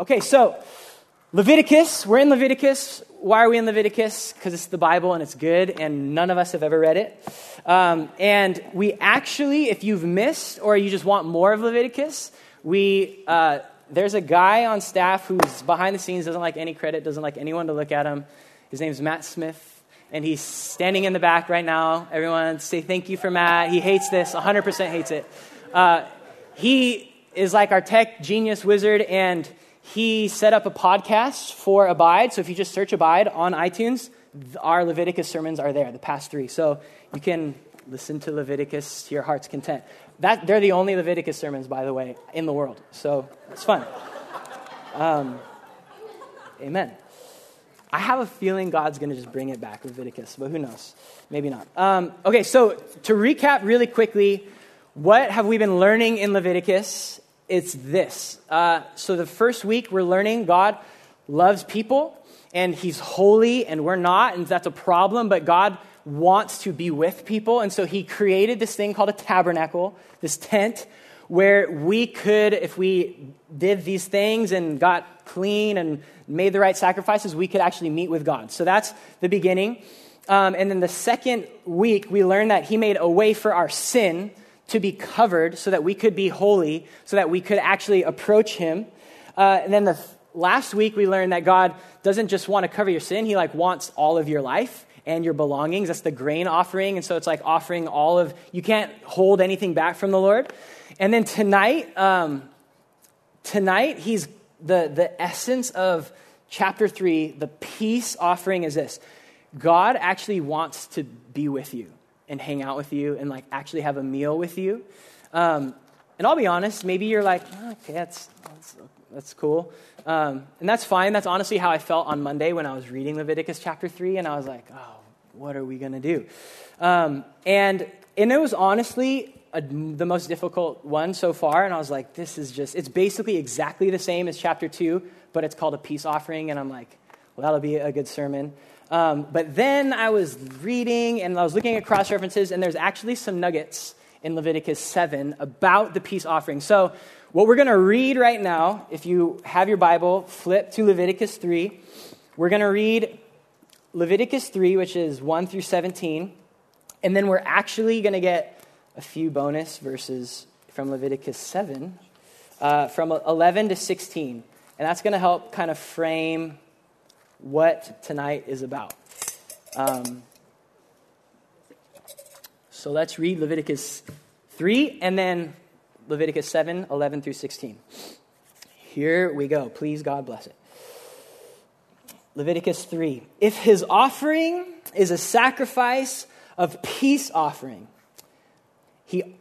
Okay, so Leviticus, we're in Leviticus. Why are we in Leviticus? Because it's the Bible and it's good, and none of us have ever read it. Um, and we actually, if you've missed or you just want more of Leviticus, we uh, there's a guy on staff who's behind the scenes, doesn't like any credit, doesn't like anyone to look at him. His name's Matt Smith, and he's standing in the back right now. Everyone say thank you for Matt. He hates this, 100% hates it. Uh, he is like our tech genius wizard, and he set up a podcast for Abide. So if you just search Abide on iTunes, our Leviticus sermons are there, the past three. So you can listen to Leviticus to your heart's content. That, they're the only Leviticus sermons, by the way, in the world. So it's fun. Um, amen. I have a feeling God's going to just bring it back, Leviticus, but who knows? Maybe not. Um, okay, so to recap really quickly, what have we been learning in Leviticus? It's this. Uh, so the first week, we're learning God loves people and he's holy and we're not, and that's a problem, but God wants to be with people. And so he created this thing called a tabernacle, this tent, where we could, if we did these things and got clean and made the right sacrifices, we could actually meet with God. So that's the beginning. Um, and then the second week, we learned that he made a way for our sin to be covered so that we could be holy, so that we could actually approach him. Uh, and then the last week we learned that God doesn't just want to cover your sin, he like wants all of your life and your belongings. That's the grain offering. And so it's like offering all of, you can't hold anything back from the Lord. And then tonight, um, tonight, he's the, the essence of chapter three, the peace offering is this God actually wants to be with you and hang out with you and like actually have a meal with you. Um, and I'll be honest, maybe you're like, oh, okay, that's, that's, that's cool. Um, and that's fine. That's honestly how I felt on Monday when I was reading Leviticus chapter 3, and I was like, oh, what are we going to do? Um, and, and it was honestly a, the most difficult one so far, and I was like, this is just, it's basically exactly the same as chapter 2, but it's called a peace offering, and I'm like, well, that'll be a good sermon. Um, but then I was reading and I was looking at cross references, and there's actually some nuggets in Leviticus 7 about the peace offering. So, what we're going to read right now, if you have your Bible, flip to Leviticus 3. We're going to read Leviticus 3, which is 1 through 17. And then we're actually going to get a few bonus verses from Leviticus 7, uh, from 11 to 16. And that's going to help kind of frame what tonight is about. Um, so let's read Leviticus 3 and then Leviticus 7, 11 through 16. Here we go. Please, God bless it. Leviticus 3. If his offering is a sacrifice of peace offering, he,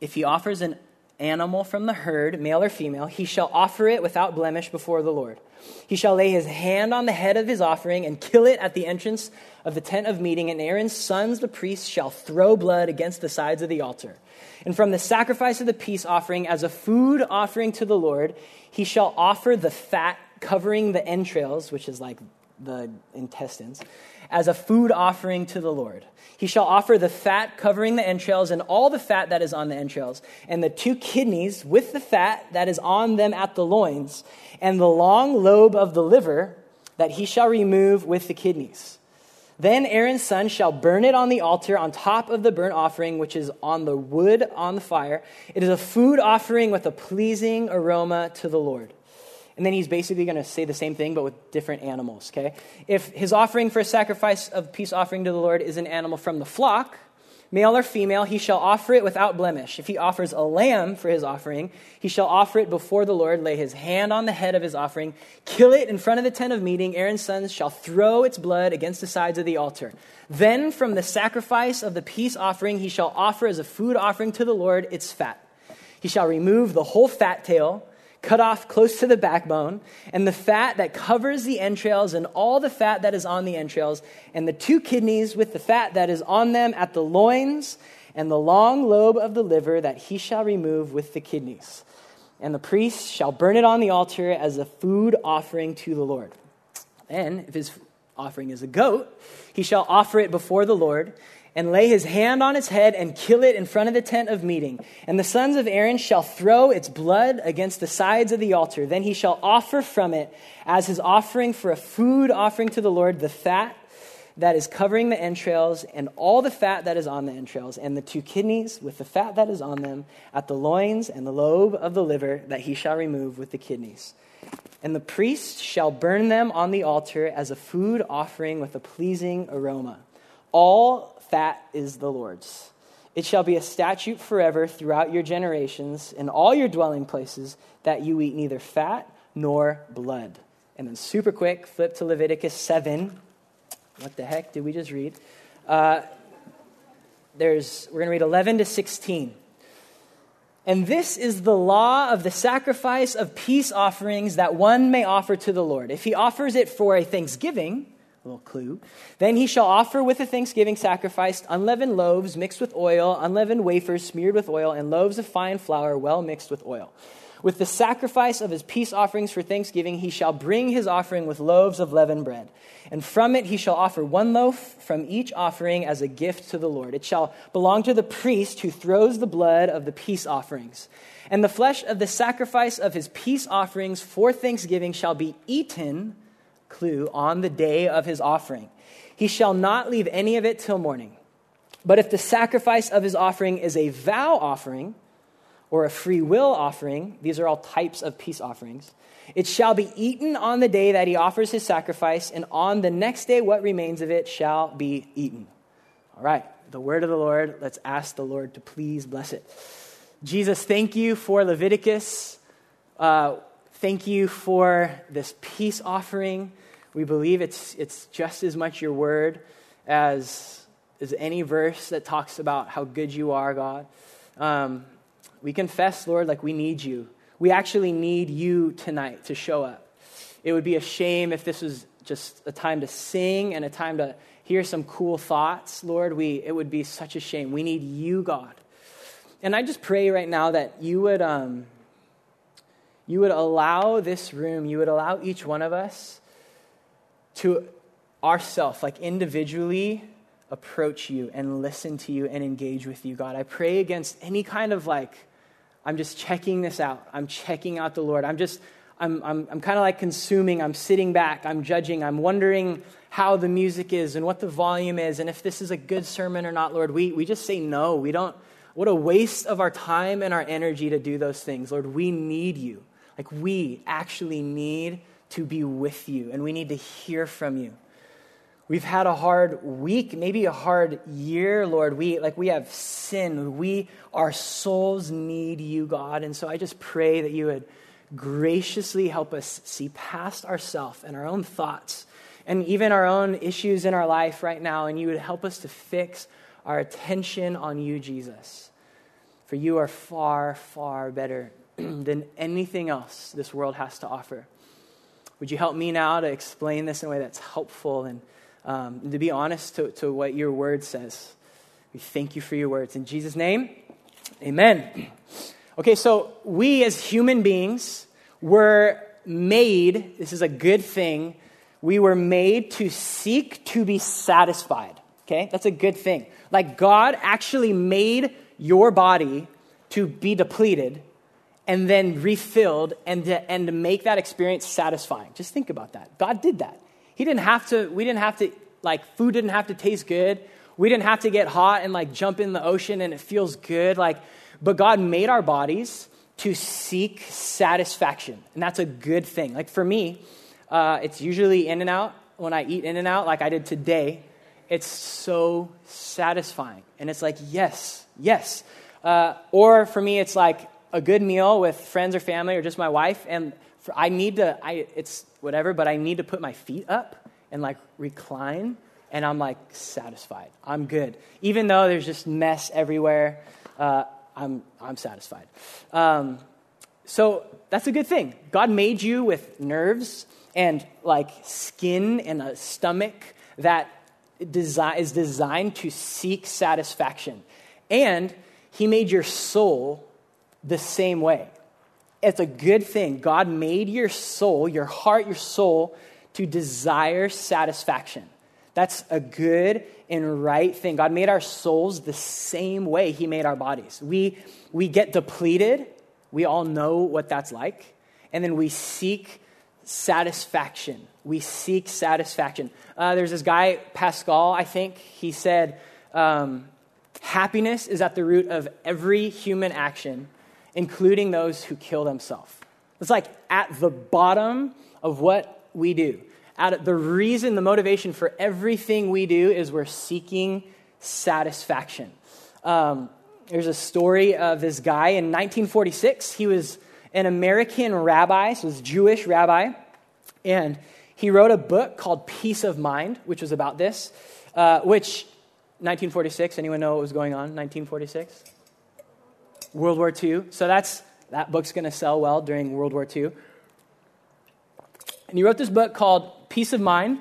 if he offers an animal from the herd, male or female, he shall offer it without blemish before the Lord. He shall lay his hand on the head of his offering and kill it at the entrance of the tent of meeting, and Aaron's sons, the priests, shall throw blood against the sides of the altar. And from the sacrifice of the peace offering, as a food offering to the Lord, he shall offer the fat covering the entrails, which is like the intestines, as a food offering to the Lord. He shall offer the fat covering the entrails and all the fat that is on the entrails, and the two kidneys with the fat that is on them at the loins, and the long lobe of the liver that he shall remove with the kidneys. Then Aaron's son shall burn it on the altar on top of the burnt offering, which is on the wood on the fire. It is a food offering with a pleasing aroma to the Lord. And then he's basically going to say the same thing, but with different animals, okay? If his offering for a sacrifice of peace offering to the Lord is an animal from the flock, male or female, he shall offer it without blemish. If he offers a lamb for his offering, he shall offer it before the Lord, lay his hand on the head of his offering, kill it in front of the tent of meeting. Aaron's sons shall throw its blood against the sides of the altar. Then from the sacrifice of the peace offering, he shall offer as a food offering to the Lord its fat. He shall remove the whole fat tail cut off close to the backbone, and the fat that covers the entrails, and all the fat that is on the entrails, and the two kidneys with the fat that is on them at the loins, and the long lobe of the liver that he shall remove with the kidneys. And the priest shall burn it on the altar as a food offering to the Lord. And if his offering is a goat, he shall offer it before the Lord and lay his hand on its head and kill it in front of the tent of meeting. And the sons of Aaron shall throw its blood against the sides of the altar. Then he shall offer from it as his offering for a food offering to the Lord the fat that is covering the entrails and all the fat that is on the entrails and the two kidneys with the fat that is on them at the loins and the lobe of the liver that he shall remove with the kidneys. And the priest shall burn them on the altar as a food offering with a pleasing aroma. All fat is the Lord's. It shall be a statute forever throughout your generations in all your dwelling places that you eat neither fat nor blood. And then, super quick, flip to Leviticus 7. What the heck did we just read? Uh, there's, we're going to read 11 to 16. And this is the law of the sacrifice of peace offerings that one may offer to the Lord. If he offers it for a thanksgiving, a little clue. Then he shall offer with a thanksgiving sacrifice unleavened loaves mixed with oil, unleavened wafers smeared with oil, and loaves of fine flour well mixed with oil. With the sacrifice of his peace offerings for thanksgiving, he shall bring his offering with loaves of leavened bread. And from it he shall offer one loaf from each offering as a gift to the Lord. It shall belong to the priest who throws the blood of the peace offerings. And the flesh of the sacrifice of his peace offerings for thanksgiving shall be eaten clue, on the day of his offering. He shall not leave any of it till morning. But if the sacrifice of his offering is a vow offering or a free will offering, these are all types of peace offerings, it shall be eaten on the day that he offers his sacrifice, and on the next day what remains of it shall be eaten. All right, the word of the Lord. Let's ask the Lord to please bless it. Jesus, thank you for Leviticus. Uh, thank you for this peace offering. We believe it's, it's just as much your word as, as any verse that talks about how good you are, God. Um, we confess, Lord, like we need you. We actually need you tonight to show up. It would be a shame if this was just a time to sing and a time to hear some cool thoughts, Lord. We, it would be such a shame. We need you, God. And I just pray right now that you would, um, you would allow this room, you would allow each one of us to ourself, like individually, approach you and listen to you and engage with you, God. I pray against any kind of like, I'm just checking this out. I'm checking out the Lord. I'm just, I'm, I'm, I'm kind of like consuming. I'm sitting back. I'm judging. I'm wondering how the music is and what the volume is and if this is a good sermon or not, Lord. We, we just say no. We don't, what a waste of our time and our energy to do those things. Lord, we need you. Like, we actually need to be with you, and we need to hear from you. We've had a hard week, maybe a hard year, Lord. We like we have sin. We our souls need you, God. And so I just pray that you would graciously help us see past ourselves and our own thoughts and even our own issues in our life right now, and you would help us to fix our attention on you, Jesus. For you are far, far better than anything else this world has to offer. Would you help me now to explain this in a way that's helpful and, um, to be honest to, to what your word says? We thank you for your words. In Jesus' name, amen. Okay, so we as human beings were made, this is a good thing, we were made to seek to be satisfied. Okay, that's a good thing. Like God actually made your body to be depleted and then refilled and to, and to make that experience satisfying. Just think about that. God did that. He didn't have to, we didn't have to, like, food didn't have to taste good. We didn't have to get hot and, like, jump in the ocean and it feels good. Like, but God made our bodies to seek satisfaction. And that's a good thing. Like, for me, uh, it's usually In-N-Out. When I eat In-N-Out, like I did today, it's so satisfying. And it's like, yes, yes. Uh, or for me, it's like a good meal with friends or family or just my wife, and for, I need to, I, it's whatever, but I need to put my feet up and like recline, and I'm like satisfied. I'm good. Even though there's just mess everywhere, uh, I'm, I'm satisfied. Um, so that's a good thing. God made you with nerves and like skin and a stomach that desi- is designed to seek satisfaction. And He made your soul the same way. It's a good thing. God made your soul, your heart, your soul, to desire satisfaction. That's a good and right thing. God made our souls the same way He made our bodies. We, we get depleted. We all know what that's like. And then we seek satisfaction. We seek satisfaction. Uh, there's this guy, Pascal, I think. He said, um, Happiness is at the root of every human action, including those who kill themselves. It's like at the bottom of what we do at the reason, the motivation for everything we do is we're seeking satisfaction. Um, there's a story of this guy in 1946. He was an American rabbi, so a Jewish rabbi, and he wrote a book called Peace of Mind, which was about this, uh, which 1946, anyone know what was going on 1946? World War II. So that's that book's going to sell well during World War II. And he wrote this book called Peace of Mind.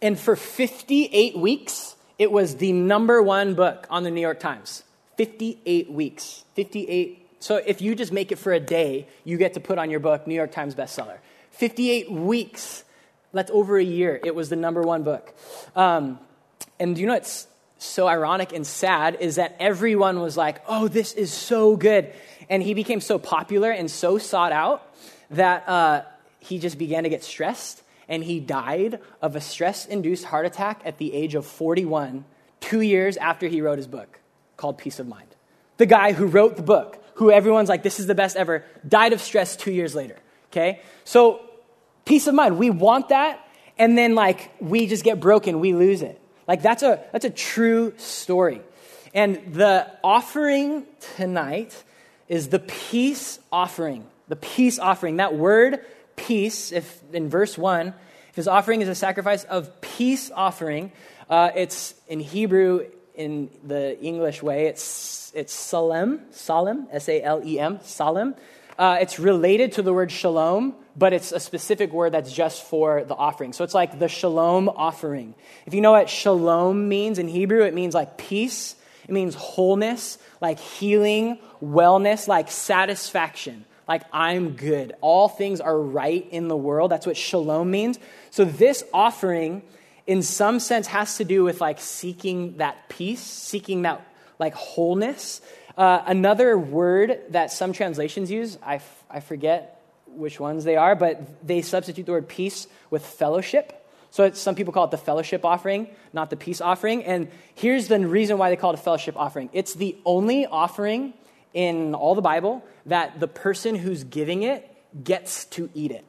And for 58 weeks, it was the number one book on the New York Times. 58 weeks. 58. So if you just make it for a day, you get to put on your book New York Times bestseller. 58 weeks. That's over a year. It was the number one book. Um, and you know what's so ironic and sad is that everyone was like, oh, this is so good. And he became so popular and so sought out that uh, he just began to get stressed and he died of a stress induced heart attack at the age of 41, two years after he wrote his book called Peace of Mind. The guy who wrote the book, who everyone's like, this is the best ever, died of stress two years later. Okay? So, peace of mind, we want that, and then like we just get broken, we lose it. Like that's a that's a true story. And the offering tonight is the peace offering. The peace offering. That word peace, if in verse 1, if his offering is a sacrifice of peace offering, uh, it's in Hebrew, in the English way, it's, it's salem, salem, S A L E M, salem. Uh, it's related to the word shalom, but it's a specific word that's just for the offering. So it's like the shalom offering. If you know what shalom means in Hebrew, it means like peace, it means wholeness, like healing, wellness, like satisfaction like I'm good. All things are right in the world. That's what shalom means. So this offering, in some sense, has to do with like seeking that peace, seeking that like wholeness. Uh, another word that some translations use, I, f- I forget which ones they are, but they substitute the word peace with fellowship. So some people call it the fellowship offering, not the peace offering. And here's the reason why they call it a fellowship offering it's the only offering in all the Bible that the person who's giving it gets to eat it.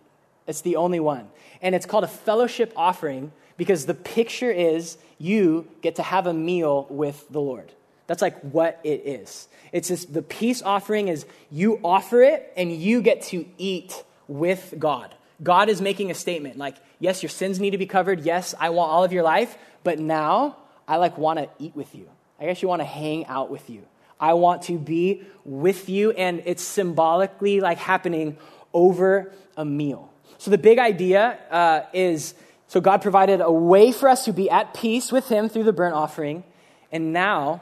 It's the only one. And it's called a fellowship offering because the picture is you get to have a meal with the Lord. That's like what it is. It's just the peace offering is you offer it and you get to eat with God. God is making a statement like, yes, your sins need to be covered. Yes, I want all of your life, but now I like want to eat with you. I guess you want to hang out with you. I want to be with you, and it's symbolically like happening over a meal. So the big idea uh, is so God provided a way for us to be at peace with Him through the burnt offering, and now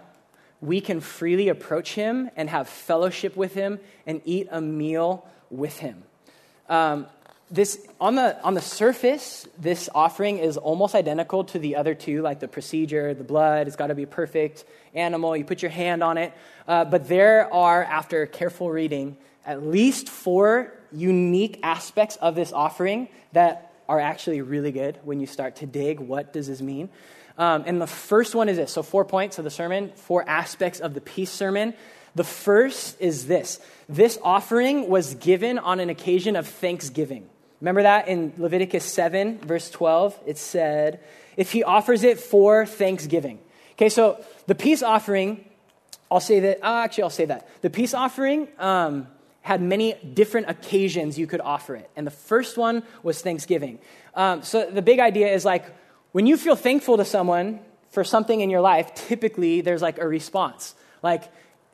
we can freely approach Him and have fellowship with Him and eat a meal with Him. Um, this on the on the surface this offering is almost identical to the other two like the procedure the blood it's got to be perfect animal you put your hand on it uh, but there are after careful reading at least four unique aspects of this offering that are actually really good when you start to dig what does this mean um, and the first one is this so four points of the sermon four aspects of the peace sermon the first is this this offering was given on an occasion of thanksgiving Remember that in Leviticus 7, verse 12? It said, if he offers it for thanksgiving. Okay, so the peace offering, I'll say that, oh, actually, I'll say that. The peace offering um, had many different occasions you could offer it. And the first one was Thanksgiving. Um, so the big idea is like, when you feel thankful to someone for something in your life, typically there's like a response. Like,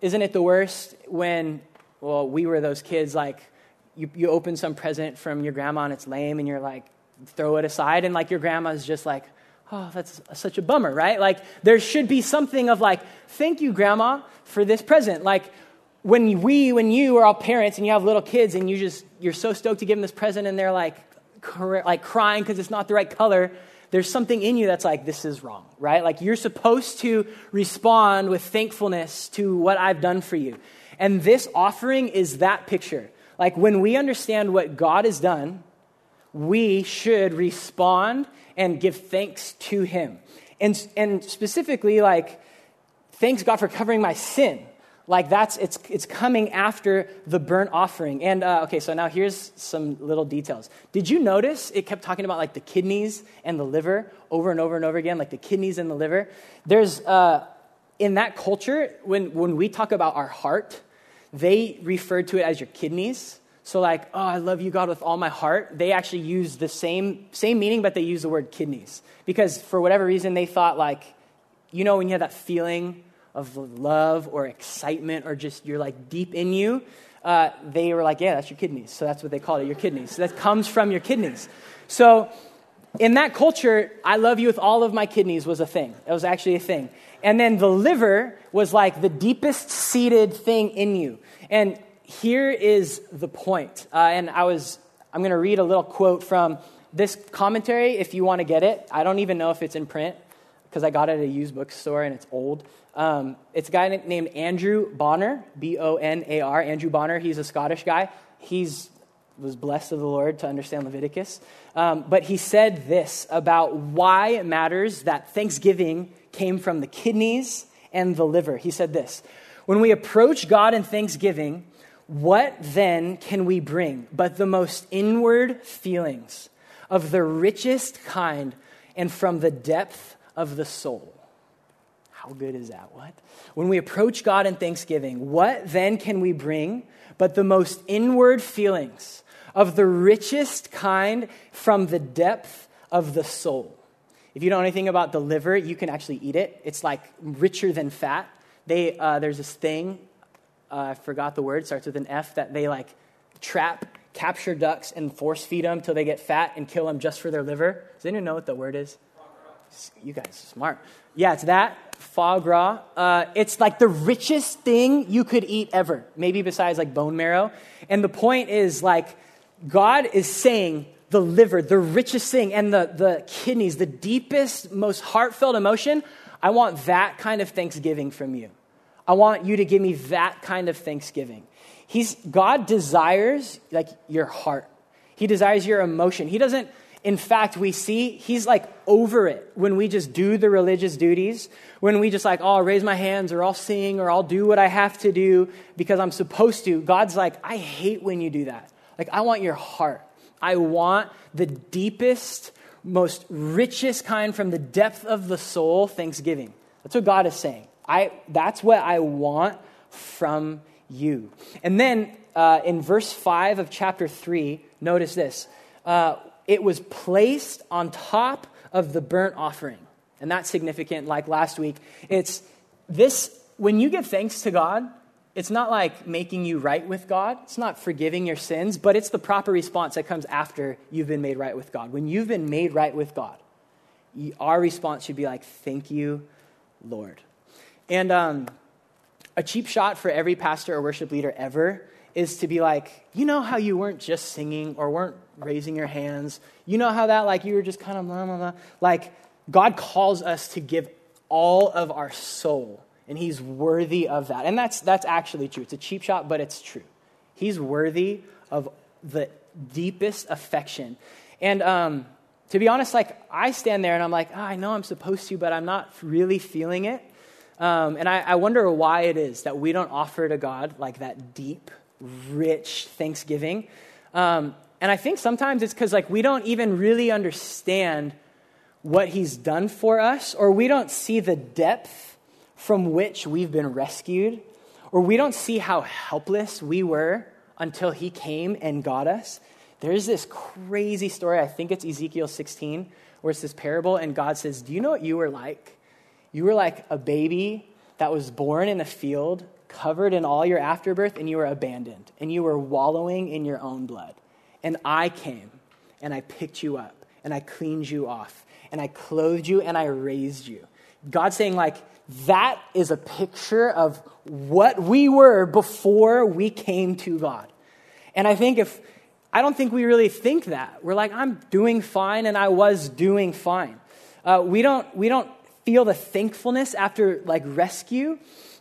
isn't it the worst when, well, we were those kids, like, you, you open some present from your grandma and it's lame and you're like, throw it aside. And like your grandma's just like, oh, that's such a bummer, right? Like there should be something of like, thank you, grandma, for this present. Like when we, when you are all parents and you have little kids and you just, you're so stoked to give them this present and they're like, like crying because it's not the right color. There's something in you that's like, this is wrong, right? Like you're supposed to respond with thankfulness to what I've done for you. And this offering is that picture. Like when we understand what God has done, we should respond and give thanks to Him. And, and specifically, like, thanks God for covering my sin. Like that's it's it's coming after the burnt offering. And uh, okay, so now here's some little details. Did you notice it kept talking about like the kidneys and the liver over and over and over again, like the kidneys and the liver? There's uh, in that culture when when we talk about our heart, they refer to it as your kidneys. So like, oh, I love you, God, with all my heart. They actually use the same same meaning, but they use the word kidneys because for whatever reason they thought like, you know, when you have that feeling of love or excitement or just you're like deep in you, uh, they were like, yeah, that's your kidneys. So that's what they called it, your kidneys. So that comes from your kidneys. So in that culture, I love you with all of my kidneys was a thing. It was actually a thing. And then the liver was like the deepest seated thing in you. And here is the point. Uh, and I was, I'm going to read a little quote from this commentary if you want to get it. I don't even know if it's in print because I got it at a used bookstore and it's old. Um, it's a guy named Andrew Bonar, B O N A R, Andrew Bonar. He's a Scottish guy. He's was blessed of the Lord to understand Leviticus. Um, but he said this about why it matters that Thanksgiving came from the kidneys and the liver. He said this When we approach God in thanksgiving, what then can we bring but the most inward feelings of the richest kind and from the depth of the soul? How good is that? What? When we approach God in thanksgiving, what then can we bring but the most inward feelings of the richest kind from the depth of the soul? If you know anything about the liver, you can actually eat it. It's like richer than fat. They, uh, there's this thing, uh, I forgot the word, starts with an F, that they like trap, capture ducks and force feed them till they get fat and kill them just for their liver. Does anyone know what the word is? You guys smart. Yeah, it's that foie gras. Uh, it's like the richest thing you could eat ever, maybe besides like bone marrow. And the point is like, God is saying the liver, the richest thing, and the, the kidneys, the deepest, most heartfelt emotion. I want that kind of thanksgiving from you. I want you to give me that kind of thanksgiving. He's, God desires like your heart. He desires your emotion. He doesn't in fact, we see he's like over it when we just do the religious duties, when we just like, oh, I'll raise my hands or I'll sing or I'll do what I have to do because I'm supposed to. God's like, I hate when you do that. Like, I want your heart. I want the deepest, most richest kind from the depth of the soul thanksgiving. That's what God is saying. I, that's what I want from you. And then uh, in verse 5 of chapter 3, notice this. Uh, it was placed on top of the burnt offering. And that's significant, like last week. It's this, when you give thanks to God, it's not like making you right with God. It's not forgiving your sins, but it's the proper response that comes after you've been made right with God. When you've been made right with God, our response should be like, Thank you, Lord. And um, a cheap shot for every pastor or worship leader ever is to be like, you know how you weren't just singing or weren't raising your hands. You know how that, like, you were just kind of blah, blah, blah. Like, God calls us to give all of our soul, and He's worthy of that. And that's, that's actually true. It's a cheap shot, but it's true. He's worthy of the deepest affection. And um, to be honest, like, I stand there and I'm like, oh, I know I'm supposed to, but I'm not really feeling it. Um, and I, I wonder why it is that we don't offer to God like that deep, rich thanksgiving. Um, and I think sometimes it's because like we don't even really understand what he's done for us, or we don't see the depth from which we've been rescued, or we don't see how helpless we were until he came and got us. There's this crazy story, I think it's Ezekiel 16, where it's this parable, and God says, Do you know what you were like? You were like a baby that was born in a field, covered in all your afterbirth, and you were abandoned, and you were wallowing in your own blood. And I came and I picked you up and I cleaned you off and I clothed you and I raised you. God's saying, like, that is a picture of what we were before we came to God. And I think if I don't think we really think that. We're like, I'm doing fine, and I was doing fine. Uh, we, don't, we don't feel the thankfulness after like rescue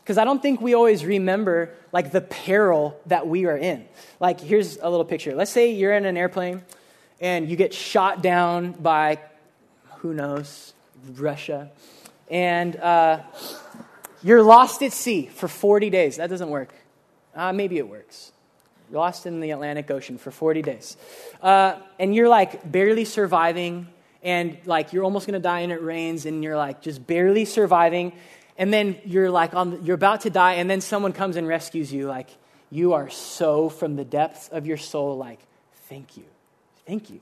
because I don't think we always remember like the peril that we are in. Like, here's a little picture. Let's say you're in an airplane and you get shot down by, who knows, Russia, and uh, you're lost at sea for 40 days. That doesn't work. Uh, maybe it works. You're lost in the Atlantic Ocean for 40 days. Uh, and you're like barely surviving, and like you're almost going to die and it rains, and you're like just barely surviving. And then you're like on, you're about to die, and then someone comes and rescues you. Like you are so from the depths of your soul, like, thank you. Thank you.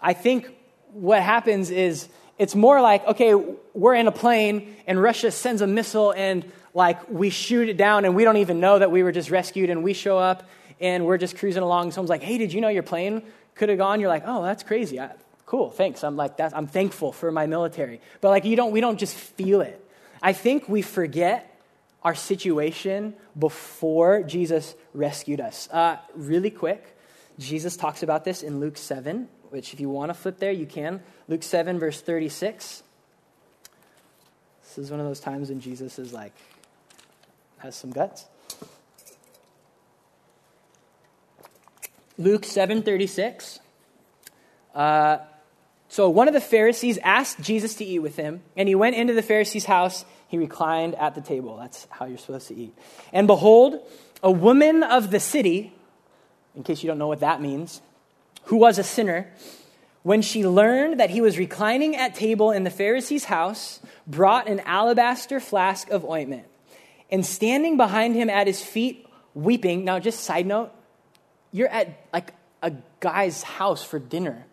I think what happens is it's more like, okay, we're in a plane and Russia sends a missile and like we shoot it down and we don't even know that we were just rescued and we show up and we're just cruising along. Someone's like, hey, did you know your plane could have gone? You're like, oh, that's crazy. I, cool, thanks. I'm like, that's, I'm thankful for my military. But like, you don't, we don't just feel it. I think we forget our situation before Jesus rescued us. Uh, really quick, Jesus talks about this in Luke 7, which if you want to flip there, you can. Luke 7, verse 36. This is one of those times when Jesus is like, has some guts. Luke 7:36. Uh, so one of the Pharisees asked Jesus to eat with him, and he went into the Pharisee's house. He reclined at the table. That's how you're supposed to eat. And behold, a woman of the city, in case you don't know what that means, who was a sinner, when she learned that he was reclining at table in the Pharisee's house, brought an alabaster flask of ointment. And standing behind him at his feet, weeping. Now, just side note, you're at like a guy's house for dinner,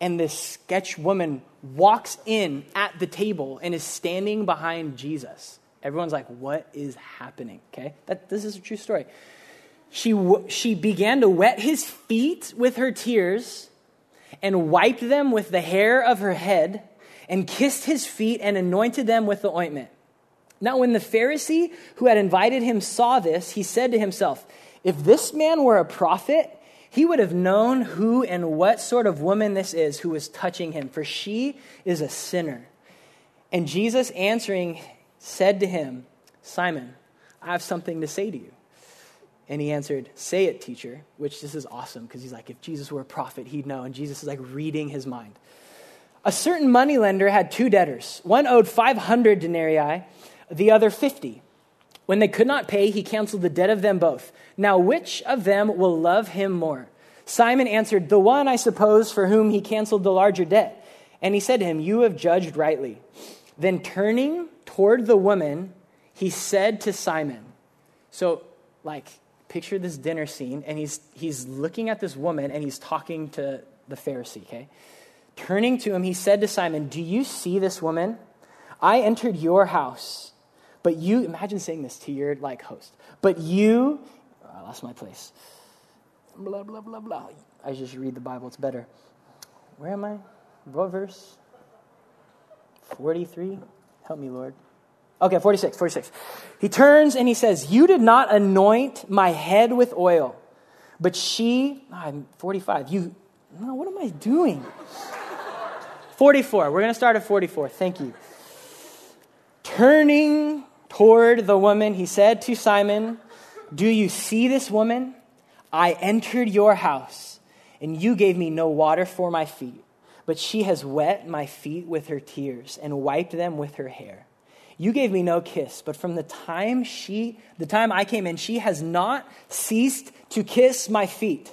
and this sketch woman walks in at the table and is standing behind Jesus. Everyone's like, what is happening? Okay? That, this is a true story. She, she began to wet his feet with her tears and wiped them with the hair of her head and kissed his feet and anointed them with the ointment. Now, when the Pharisee who had invited him saw this, he said to himself, If this man were a prophet, he would have known who and what sort of woman this is who was touching him, for she is a sinner. And Jesus answering said to him, Simon, I have something to say to you. And he answered, Say it, teacher, which this is awesome because he's like, if Jesus were a prophet, he'd know. And Jesus is like reading his mind. A certain moneylender had two debtors. One owed 500 denarii, the other 50. When they could not pay, he canceled the debt of them both. Now, which of them will love him more? Simon answered, The one, I suppose, for whom he canceled the larger debt. And he said to him, You have judged rightly. Then turning toward the woman, he said to Simon, So, like, picture this dinner scene, and he's, he's looking at this woman and he's talking to the Pharisee, okay? Turning to him, he said to Simon, Do you see this woman? I entered your house, but you, imagine saying this to your like host, but you, oh, I lost my place. Blah, blah, blah, blah. I just read the Bible, it's better. Where am I? What verse? 43? Help me, Lord. Okay, 46, 46. He turns and he says, You did not anoint my head with oil, but she, oh, I'm 45. You, no, what am I doing? 44. We're going to start at 44. Thank you. Turning toward the woman, he said to Simon, Do you see this woman? I entered your house, and you gave me no water for my feet, but she has wet my feet with her tears and wiped them with her hair. You gave me no kiss, but from the time she, the time I came in, she has not ceased to kiss my feet.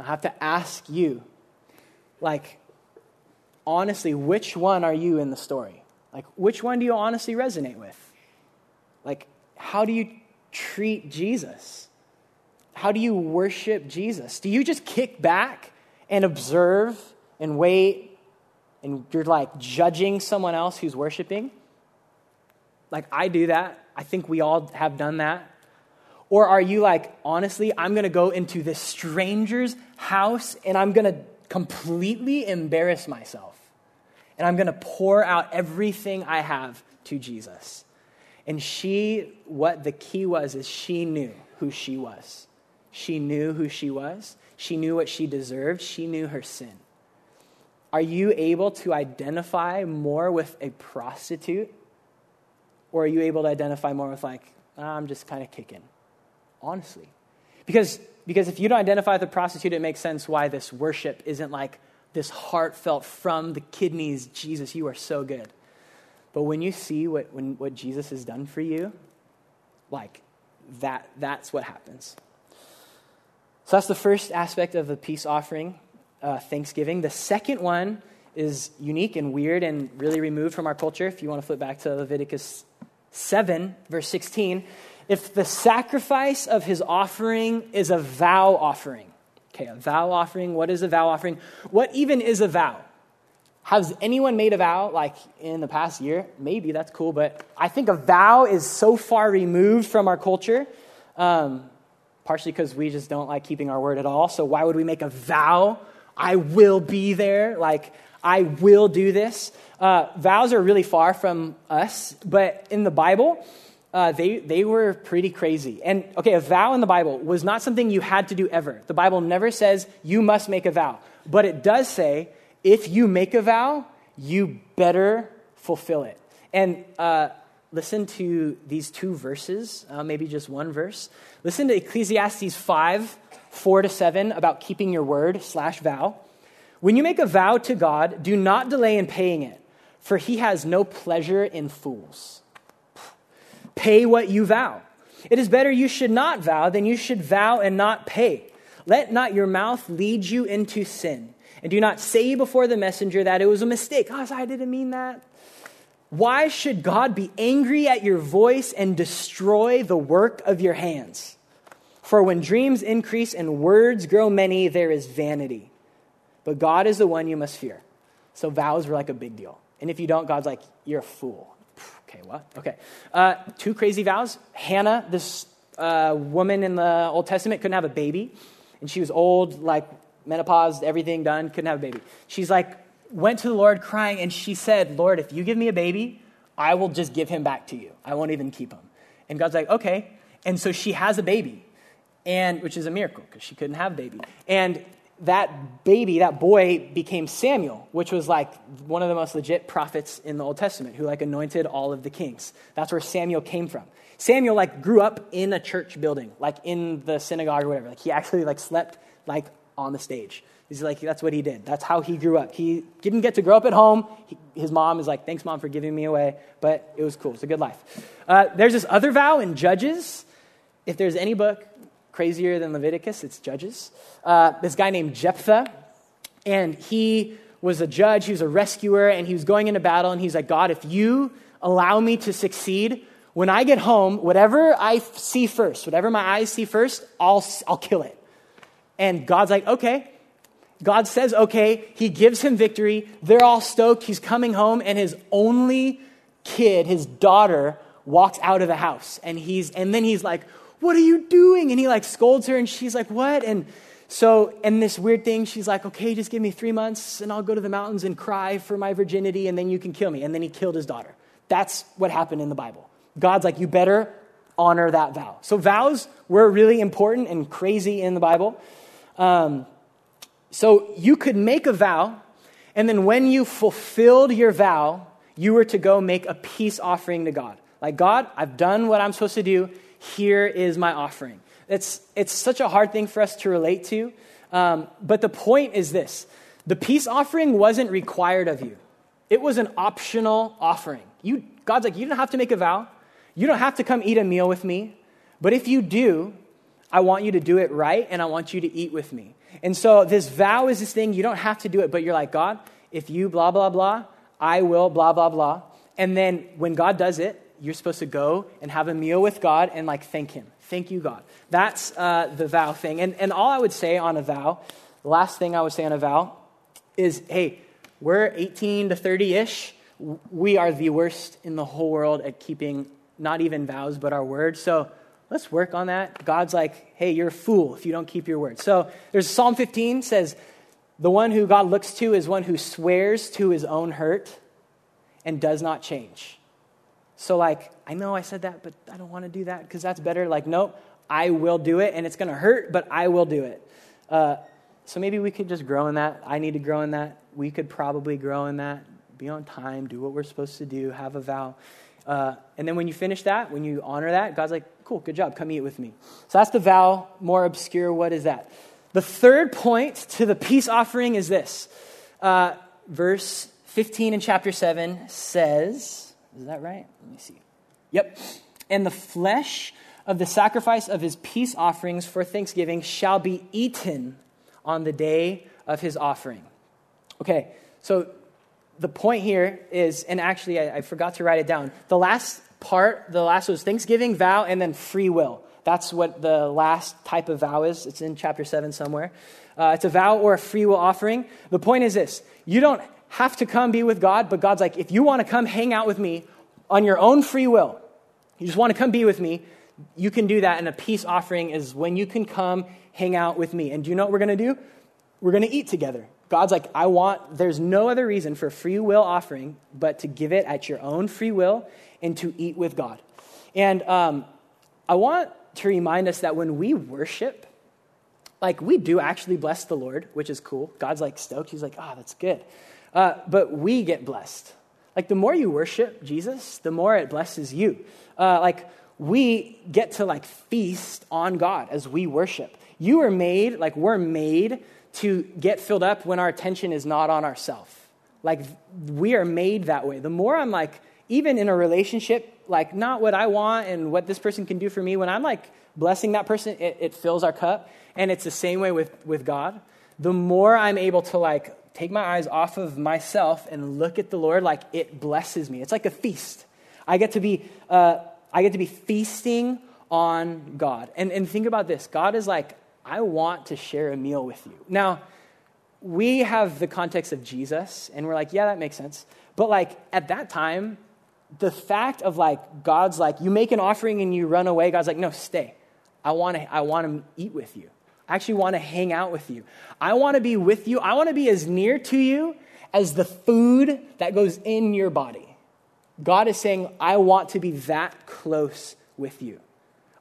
I have to ask you, like, honestly, which one are you in the story? Like, which one do you honestly resonate with? Like, how do you treat Jesus? how do you worship Jesus? Do you just kick back and observe and wait and you're like judging someone else who's worshiping? Like I do that. I think we all have done that. Or are you like, honestly, I'm going to go into this stranger's house and I'm going to completely embarrass myself. And I'm going to pour out everything I have to Jesus. And she, what the key was, is she knew who she was. She knew who she was. She knew what she deserved. She knew her sin. Are you able to identify more with a prostitute? Or are you able to identify more with, like, oh, I'm just kind of kicking? Honestly. Because, because if you don't identify a prostitute, it makes sense why this worship isn't like this heartfelt from the kidneys, Jesus, you are so good. But when you see what, when, what Jesus has done for you, like that, that's what happens. So that's the first aspect of the peace offering, uh, Thanksgiving. The second one is unique and weird and really removed from our culture. If you want to flip back to Leviticus 7, verse 16, if the sacrifice of his offering is a vow offering, okay, a vow offering, what is a vow offering? What even is a vow? Has anyone made a vow like in the past year? Maybe that's cool, but I think a vow is so far removed from our culture, um, partially because we just don't like keeping our word at all. So why would we make a vow? I will be there. Like, I will do this. Uh, vows are really far from us, but in the Bible, uh, they, they were pretty crazy. And okay, a vow in the Bible was not something you had to do ever. The Bible never says you must make a vow, but it does say if you make a vow, you better fulfill it. And uh, listen to these two verses, uh, maybe just one verse. Listen to Ecclesiastes 5 4 to 7 about keeping your word slash vow. When you make a vow to God, do not delay in paying it, for he has no pleasure in fools. Pay what you vow. It is better you should not vow than you should vow and not pay. Let not your mouth lead you into sin. And do not say before the messenger that it was a mistake. Oh, I didn't mean that. Why should God be angry at your voice and destroy the work of your hands? For when dreams increase and words grow many, there is vanity. But God is the one you must fear. So vows were like a big deal. And if you don't, God's like, you're a fool. Okay, what? Okay. Uh, two crazy vows. Hannah, this uh, woman in the Old Testament, couldn't have a baby. And she was old, like menopause, everything done, couldn't have a baby. She's like, went to the Lord crying, and she said, Lord, if you give me a baby, I will just give him back to you. I won't even keep him. And God's like, okay. And so she has a baby, and which is a miracle because she couldn't have a baby. And that baby, that boy, became Samuel, which was like one of the most legit prophets in the Old Testament, who like anointed all of the kings. That's where Samuel came from. Samuel like grew up in a church building, like in the synagogue or whatever. Like he actually like slept like on the stage. He's like, that's what he did. That's how he grew up. He didn't get to grow up at home. He, his mom is like, thanks, mom, for giving me away. But it was cool. It's a good life. Uh, there's this other vow in Judges. If there's any book crazier than Leviticus, it's Judges. Uh, this guy named Jephthah, and he was a judge, he was a rescuer, and he was going into battle, and he's like, God, if you allow me to succeed, when I get home, whatever I see first, whatever my eyes see first, I'll, I'll kill it. And God's like, okay. God says, okay. He gives him victory. They're all stoked. He's coming home, and his only kid, his daughter, walks out of the house. And he's and then he's like, What are you doing? And he like scolds her, and she's like, What? And so, and this weird thing, she's like, okay, just give me three months and I'll go to the mountains and cry for my virginity and then you can kill me. And then he killed his daughter. That's what happened in the Bible. God's like, you better honor that vow. So, vows were really important and crazy in the Bible. Um, so you could make a vow, and then when you fulfilled your vow, you were to go make a peace offering to God. Like, God, I've done what I'm supposed to do. Here is my offering. It's, it's such a hard thing for us to relate to. Um, but the point is this the peace offering wasn't required of you, it was an optional offering. You, God's like, you don't have to make a vow, you don't have to come eat a meal with me. But if you do, I want you to do it right, and I want you to eat with me. And so this vow is this thing, you don't have to do it, but you're like, God, if you blah, blah, blah, I will blah, blah, blah. And then when God does it, you're supposed to go and have a meal with God and like thank Him. Thank you, God. That's uh, the vow thing. And, and all I would say on a vow, the last thing I would say on a vow is hey, we're 18 to 30 ish. We are the worst in the whole world at keeping not even vows, but our word. So let's work on that. God's like, hey, you're a fool if you don't keep your word. So there's Psalm 15 says, the one who God looks to is one who swears to his own hurt and does not change. So, like, I know I said that, but I don't want to do that because that's better. Like, nope, I will do it, and it's going to hurt, but I will do it. Uh, so maybe we could just grow in that. I need to grow in that. We could probably grow in that. Be on time, do what we're supposed to do, have a vow. Uh, and then when you finish that, when you honor that, God's like, cool, good job, come eat with me. So that's the vow, more obscure. What is that? The third point to the peace offering is this. Uh, verse 15 in chapter 7 says, is that right? Let me see. Yep. And the flesh of the sacrifice of his peace offerings for thanksgiving shall be eaten on the day of his offering. Okay, so the point here is, and actually I, I forgot to write it down. The last part, the last was thanksgiving, vow, and then free will. That's what the last type of vow is. It's in chapter 7 somewhere. Uh, it's a vow or a free will offering. The point is this you don't have to come be with God, but God's like, if you want to come hang out with me on your own free will, you just want to come be with me, you can do that. And a peace offering is when you can come hang out with me. And do you know what we're going to do? We're going to eat together. God's like, I want, there's no other reason for a free will offering but to give it at your own free will and to eat with God. And um, I want to remind us that when we worship, like we do actually bless the Lord, which is cool. God's like stoked. He's like, ah, oh, that's good. Uh, but we get blessed. Like the more you worship Jesus, the more it blesses you. Uh, like we get to like feast on God as we worship. You are made, like we're made to get filled up when our attention is not on ourselves. Like we are made that way. The more I'm like, even in a relationship, like not what I want and what this person can do for me, when I'm like blessing that person, it, it fills our cup. And it's the same way with, with God. The more I'm able to like take my eyes off of myself and look at the Lord, like it blesses me. It's like a feast. I get to be, uh, I get to be feasting on God. And, and think about this God is like, I want to share a meal with you. Now, we have the context of Jesus, and we're like, yeah, that makes sense. But like at that time, the fact of like God's like, you make an offering and you run away, God's like, no, stay. I want to I want to eat with you. I actually want to hang out with you. I want to be with you. I want to be as near to you as the food that goes in your body. God is saying, I want to be that close with you.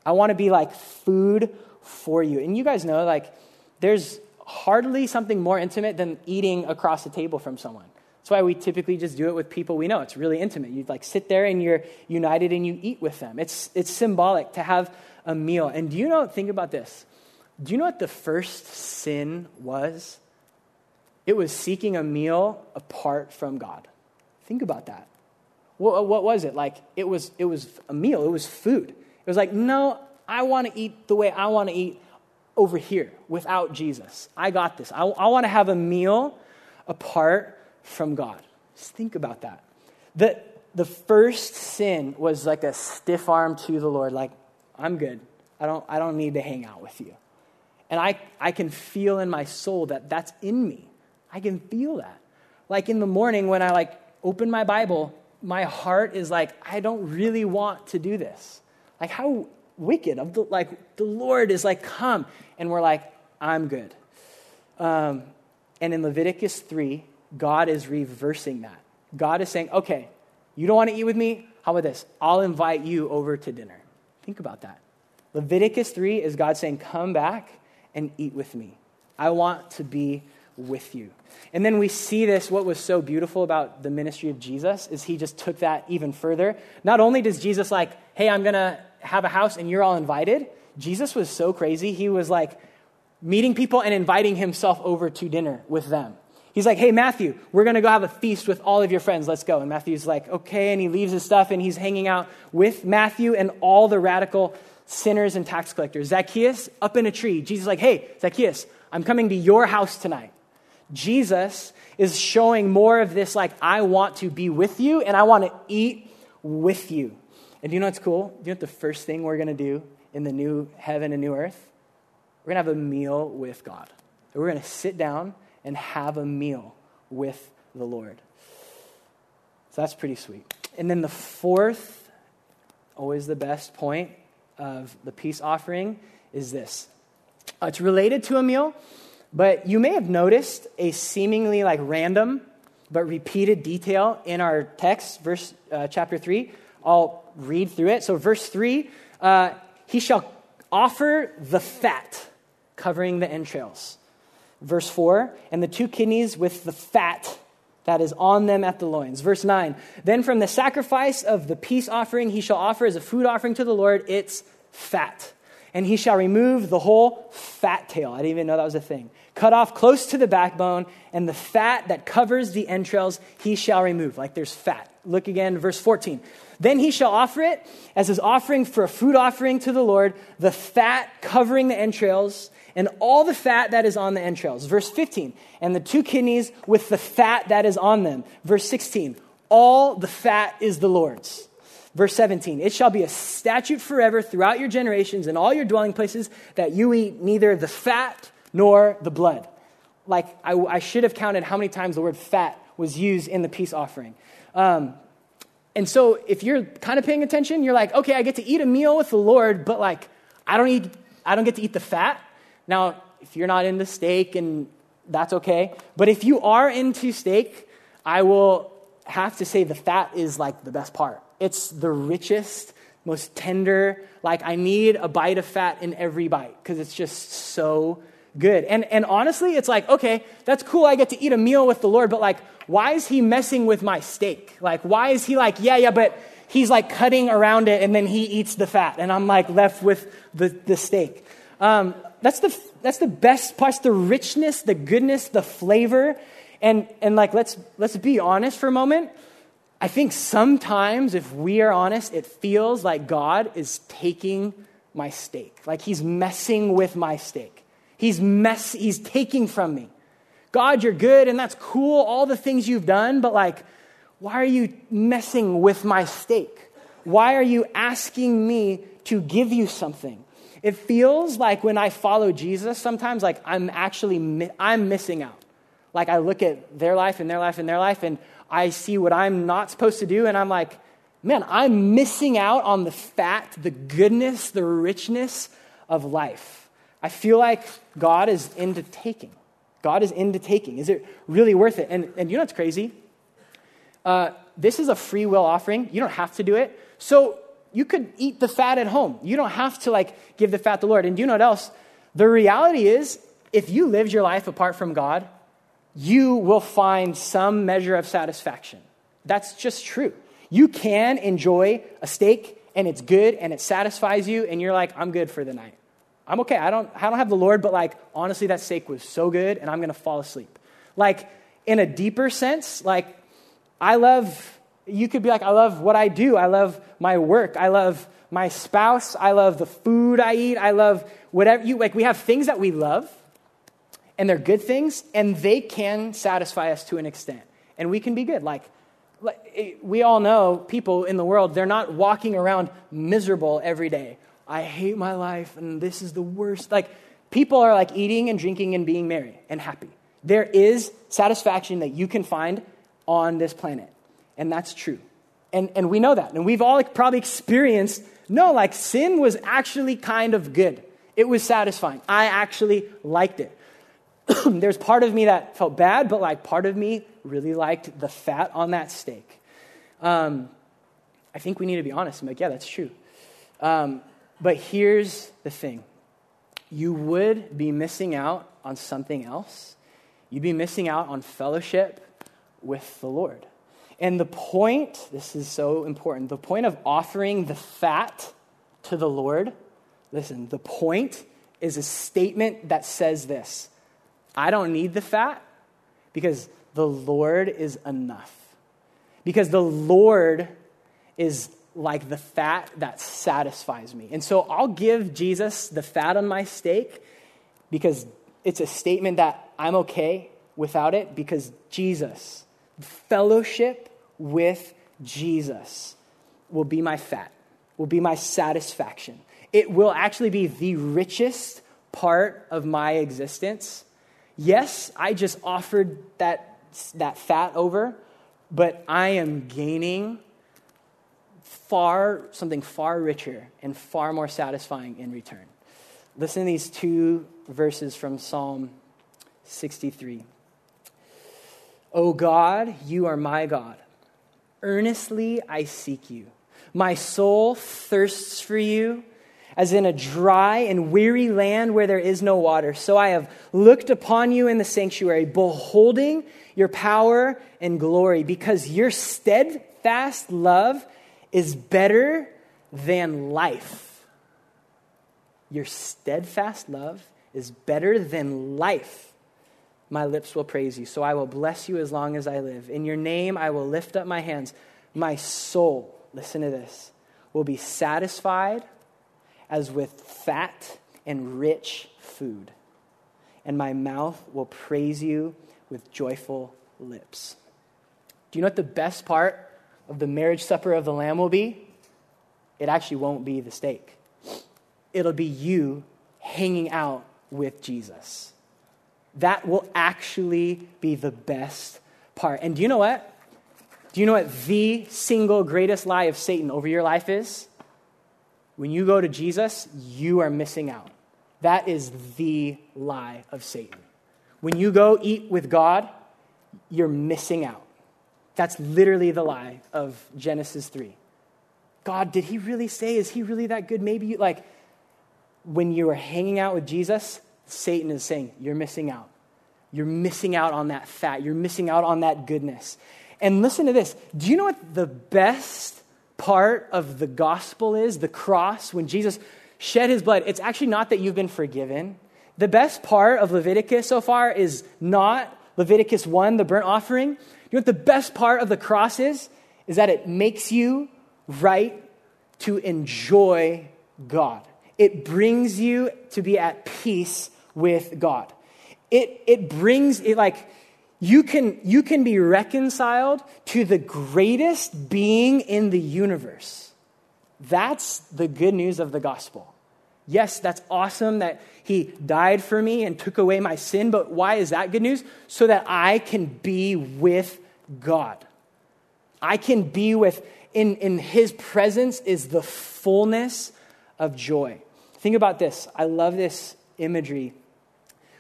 I want to be like food for you. And you guys know, like, there's hardly something more intimate than eating across the table from someone. That's why we typically just do it with people we know. It's really intimate. You like sit there and you're united and you eat with them. It's, it's symbolic to have a meal. And do you know, think about this. Do you know what the first sin was? It was seeking a meal apart from God. Think about that. What, what was it? Like, it was, it was a meal, it was food. It was like, no, I want to eat the way I want to eat over here without Jesus. I got this. I, I want to have a meal apart from God. Just think about that. The, the first sin was like a stiff arm to the Lord, like, I'm good. I don't, I don't need to hang out with you. And I, I can feel in my soul that that's in me. I can feel that. Like in the morning when I like open my Bible, my heart is like, I don't really want to do this. Like how wicked of the like the Lord is like, come. And we're like, I'm good. Um, and in Leviticus 3, God is reversing that. God is saying, okay, you don't want to eat with me? How about this? I'll invite you over to dinner. Think about that. Leviticus 3 is God saying, come back and eat with me. I want to be with you. And then we see this, what was so beautiful about the ministry of Jesus is he just took that even further. Not only does Jesus like, hey, I'm going to have a house and you're all invited, Jesus was so crazy. He was like meeting people and inviting himself over to dinner with them. He's like, hey, Matthew, we're going to go have a feast with all of your friends. Let's go. And Matthew's like, okay. And he leaves his stuff and he's hanging out with Matthew and all the radical sinners and tax collectors. Zacchaeus up in a tree. Jesus like, hey, Zacchaeus, I'm coming to your house tonight. Jesus is showing more of this, like, I want to be with you and I want to eat with you. And do you know what's cool? Do you know what the first thing we're going to do in the new heaven and new earth, we're going to have a meal with God. We're going to sit down and have a meal with the Lord. So that's pretty sweet. And then the fourth, always the best point of the peace offering is this uh, it's related to a meal, but you may have noticed a seemingly like random but repeated detail in our text, verse uh, chapter 3. I'll read through it. So, verse 3 uh, He shall offer the fat covering the entrails. Verse 4 And the two kidneys with the fat that is on them at the loins. Verse 9 Then from the sacrifice of the peace offering he shall offer as a food offering to the Lord its fat. And he shall remove the whole fat tail. I didn't even know that was a thing. Cut off close to the backbone, and the fat that covers the entrails he shall remove. Like there's fat. Look again, verse 14. Then he shall offer it as his offering for a food offering to the Lord, the fat covering the entrails, and all the fat that is on the entrails. Verse 15. And the two kidneys with the fat that is on them. Verse 16. All the fat is the Lord's. Verse 17, it shall be a statute forever throughout your generations and all your dwelling places that you eat neither the fat nor the blood. Like, I, I should have counted how many times the word fat was used in the peace offering. Um, and so if you're kind of paying attention, you're like, okay, I get to eat a meal with the Lord, but like, I don't eat, I don't get to eat the fat. Now, if you're not into steak, and that's okay. But if you are into steak, I will have to say the fat is like the best part. It's the richest, most tender. Like, I need a bite of fat in every bite because it's just so good. And, and honestly, it's like, okay, that's cool. I get to eat a meal with the Lord, but like, why is he messing with my steak? Like, why is he like, yeah, yeah, but he's like cutting around it and then he eats the fat and I'm like left with the, the steak. Um, that's the, that's the best part, the richness, the goodness, the flavor. And, and like, let's, let's be honest for a moment. I think sometimes, if we are honest, it feels like God is taking my steak. Like he's messing with my steak. He's, mess, he's taking from me. God, you're good and that's cool, all the things you've done, but like, why are you messing with my steak? Why are you asking me to give you something? It feels like when I follow Jesus, sometimes like I'm actually I'm missing out. Like I look at their life and their life and their life, and I see what I'm not supposed to do, and I'm like, man, I'm missing out on the fat, the goodness, the richness of life. I feel like God is into taking. God is into taking. Is it really worth it? And, and you know what's crazy? Uh, this is a free will offering. You don't have to do it. So you could eat the fat at home. You don't have to like give the fat to the Lord. And do you know what else? The reality is, if you lived your life apart from God, you will find some measure of satisfaction. That's just true. You can enjoy a steak and it's good and it satisfies you, and you're like, I'm good for the night. I'm okay. I don't, I don't have the Lord, but like, honestly, that steak was so good and I'm going to fall asleep. Like, in a deeper sense, like, I love, you could be like, I love what I do. I love my work. I love my spouse. I love the food I eat. I love whatever you, like, we have things that we love and they're good things and they can satisfy us to an extent. And we can be good. Like, we all know people in the world, they're not walking around miserable every day I hate my life and this is the worst. Like, people are like eating and drinking and being merry and happy. There is satisfaction that you can find on this planet. And that's true. And, and we know that. And we've all like, probably experienced no, like sin was actually kind of good. It was satisfying. I actually liked it. There's part of me that felt bad, but like part of me really liked the fat on that steak. Um, I think we need to be honest. I'm like, yeah, that's true. Um, but here's the thing you would be missing out on something else. You'd be missing out on fellowship with the Lord. And the point, this is so important, the point of offering the fat to the Lord, listen, the point is a statement that says this I don't need the fat because the Lord is enough. Because the Lord is like the fat that satisfies me. And so I'll give Jesus the fat on my steak because it's a statement that I'm okay without it because Jesus, fellowship with Jesus will be my fat, will be my satisfaction. It will actually be the richest part of my existence. Yes, I just offered that, that fat over, but I am gaining far, something far richer and far more satisfying in return. Listen to these two verses from Psalm 63. O God, you are my God. Earnestly I seek you. My soul thirsts for you, as in a dry and weary land where there is no water. So I have looked upon you in the sanctuary, beholding your power and glory, because your steadfast love is better than life. Your steadfast love is better than life. My lips will praise you, so I will bless you as long as I live. In your name I will lift up my hands. My soul, listen to this, will be satisfied as with fat and rich food, and my mouth will praise you with joyful lips. Do you know what the best part of the marriage supper of the Lamb will be? It actually won't be the steak, it'll be you hanging out with Jesus. That will actually be the best part. And do you know what? Do you know what the single greatest lie of Satan over your life is? When you go to Jesus, you are missing out. That is the lie of Satan. When you go eat with God, you're missing out. That's literally the lie of Genesis 3. God, did he really say, is he really that good? Maybe you, like, when you are hanging out with Jesus, Satan is saying, You're missing out. You're missing out on that fat. You're missing out on that goodness. And listen to this. Do you know what the best part of the gospel is? The cross, when Jesus shed his blood. It's actually not that you've been forgiven. The best part of Leviticus so far is not Leviticus 1, the burnt offering. You know what the best part of the cross is? Is that it makes you right to enjoy God. It brings you to be at peace with God. It, it brings it like you can, you can be reconciled to the greatest being in the universe. That's the good news of the gospel. Yes, that's awesome that he died for me and took away my sin, but why is that good news? So that I can be with God. I can be with, in, in his presence is the fullness of joy. Think about this. I love this imagery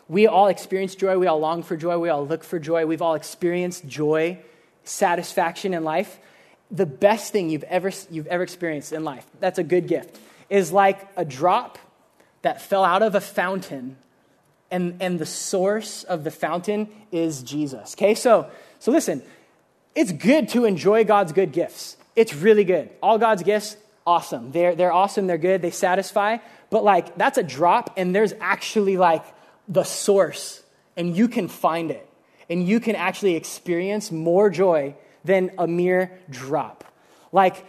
we all experience joy. We all long for joy. We all look for joy. We've all experienced joy, satisfaction in life. The best thing you've ever, you've ever experienced in life, that's a good gift, is like a drop that fell out of a fountain, and, and the source of the fountain is Jesus. Okay, so, so listen, it's good to enjoy God's good gifts. It's really good. All God's gifts, awesome. They're, they're awesome, they're good, they satisfy. But like, that's a drop, and there's actually like the source and you can find it. And you can actually experience more joy than a mere drop. Like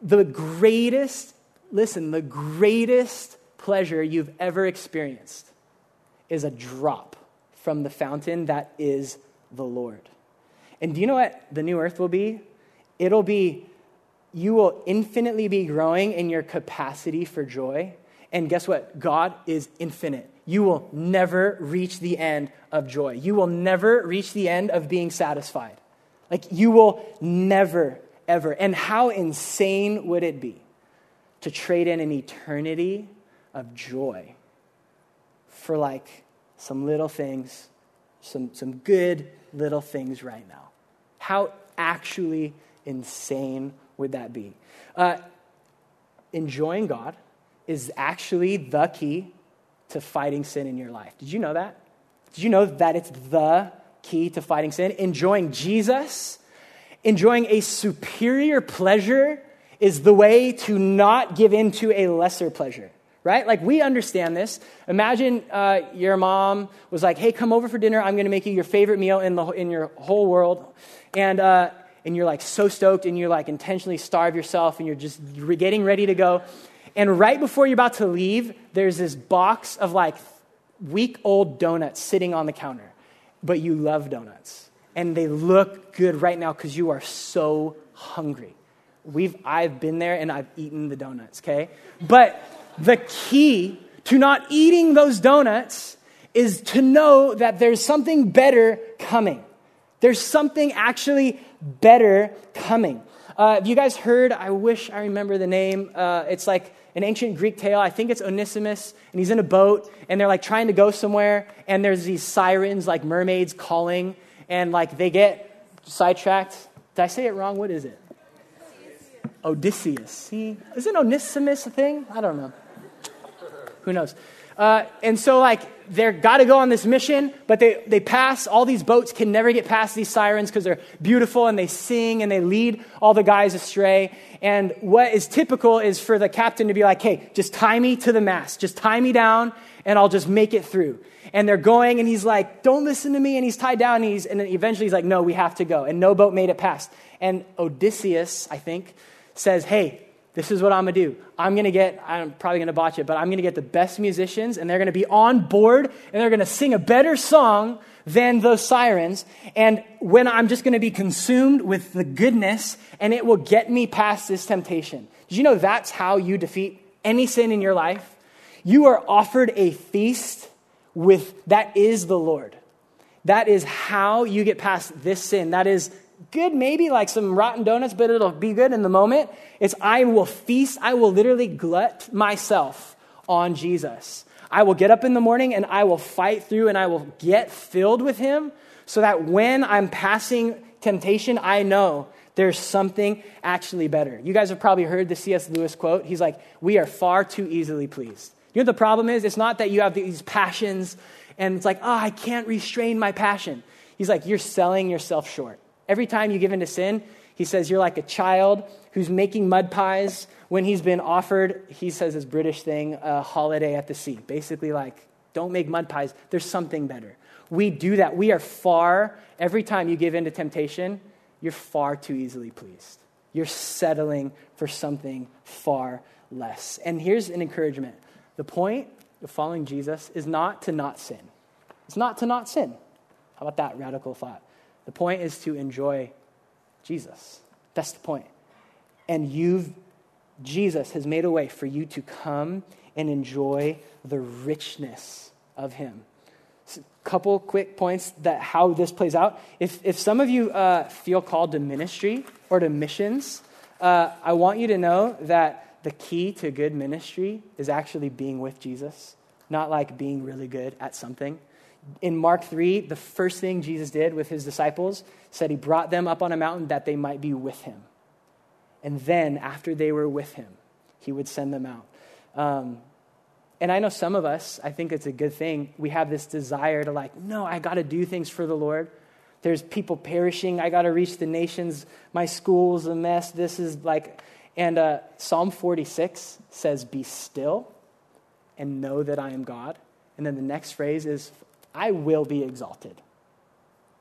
the greatest, listen, the greatest pleasure you've ever experienced is a drop from the fountain that is the Lord. And do you know what the new earth will be? It'll be, you will infinitely be growing in your capacity for joy. And guess what? God is infinite you will never reach the end of joy. You will never reach the end of being satisfied. Like, you will never, ever. And how insane would it be to trade in an eternity of joy for like some little things, some, some good little things right now? How actually insane would that be? Uh, enjoying God is actually the key to fighting sin in your life. Did you know that? Did you know that it's the key to fighting sin? Enjoying Jesus, enjoying a superior pleasure is the way to not give in to a lesser pleasure right? Like, we understand this. Imagine uh, your mom was like, hey, come over for dinner. I'm going to make you your favorite meal in, the, in your whole world. And, uh, and you're like so stoked and you're like intentionally starve yourself and you're just getting ready to go. And right before you're about to leave, there's this box of like week old donuts sitting on the counter. But you love donuts. And they look good right now because you are so hungry. We've, I've been there and I've eaten the donuts, okay? But, the key to not eating those donuts is to know that there's something better coming. There's something actually better coming. Uh, have you guys heard? I wish I remember the name. Uh, it's like an ancient Greek tale. I think it's Onesimus, and he's in a boat, and they're like trying to go somewhere, and there's these sirens, like mermaids, calling, and like they get sidetracked. Did I say it wrong? What is it? Odysseus. See, isn't Onesimus a thing? I don't know. Who knows? Uh, and so, like, they're got to go on this mission, but they, they pass, all these boats can never get past these sirens because they're beautiful and they sing and they lead all the guys astray. And what is typical is for the captain to be like, hey, just tie me to the mast, just tie me down and I'll just make it through. And they're going and he's like, don't listen to me. And he's tied down and, he's, and eventually he's like, no, we have to go. And no boat made it past. And Odysseus, I think, says, hey, this is what I'm gonna do. I'm gonna get, I'm probably gonna botch it, but I'm gonna get the best musicians and they're gonna be on board and they're gonna sing a better song than those sirens. And when I'm just gonna be consumed with the goodness and it will get me past this temptation. Did you know that's how you defeat any sin in your life? You are offered a feast with that is the Lord. That is how you get past this sin. That is good, maybe like some rotten donuts, but it'll be good in the moment. It's I will feast, I will literally glut myself on Jesus. I will get up in the morning and I will fight through and I will get filled with Him so that when I'm passing temptation, I know there's something actually better. You guys have probably heard the C.S. Lewis quote. He's like, We are far too easily pleased. You know the problem is? It's not that you have these passions and it's like, oh, I can't restrain my passion. He's like, You're selling yourself short. Every time you give in to sin, he says you're like a child who's making mud pies when he's been offered, he says his British thing, a holiday at the sea. Basically, like, don't make mud pies. There's something better. We do that. We are far, every time you give in to temptation, you're far too easily pleased. You're settling for something far less. And here's an encouragement the point of following Jesus is not to not sin. It's not to not sin. How about that radical thought? The point is to enjoy Jesus. That's the point. And you've, Jesus has made a way for you to come and enjoy the richness of Him. A couple quick points that how this plays out. If, if some of you uh, feel called to ministry or to missions, uh, I want you to know that the key to good ministry is actually being with Jesus, not like being really good at something in Mark 3, the first thing Jesus did with his disciples said he brought them up on a mountain that they might be with him. And then, after they were with him, he would send them out. Um, and I know some of us, I think it's a good thing. We have this desire to, like, no, I got to do things for the Lord. There's people perishing. I got to reach the nations. My school's a mess. This is like, and uh, Psalm 46 says, Be still and know that I am God. And then the next phrase is, I will be exalted.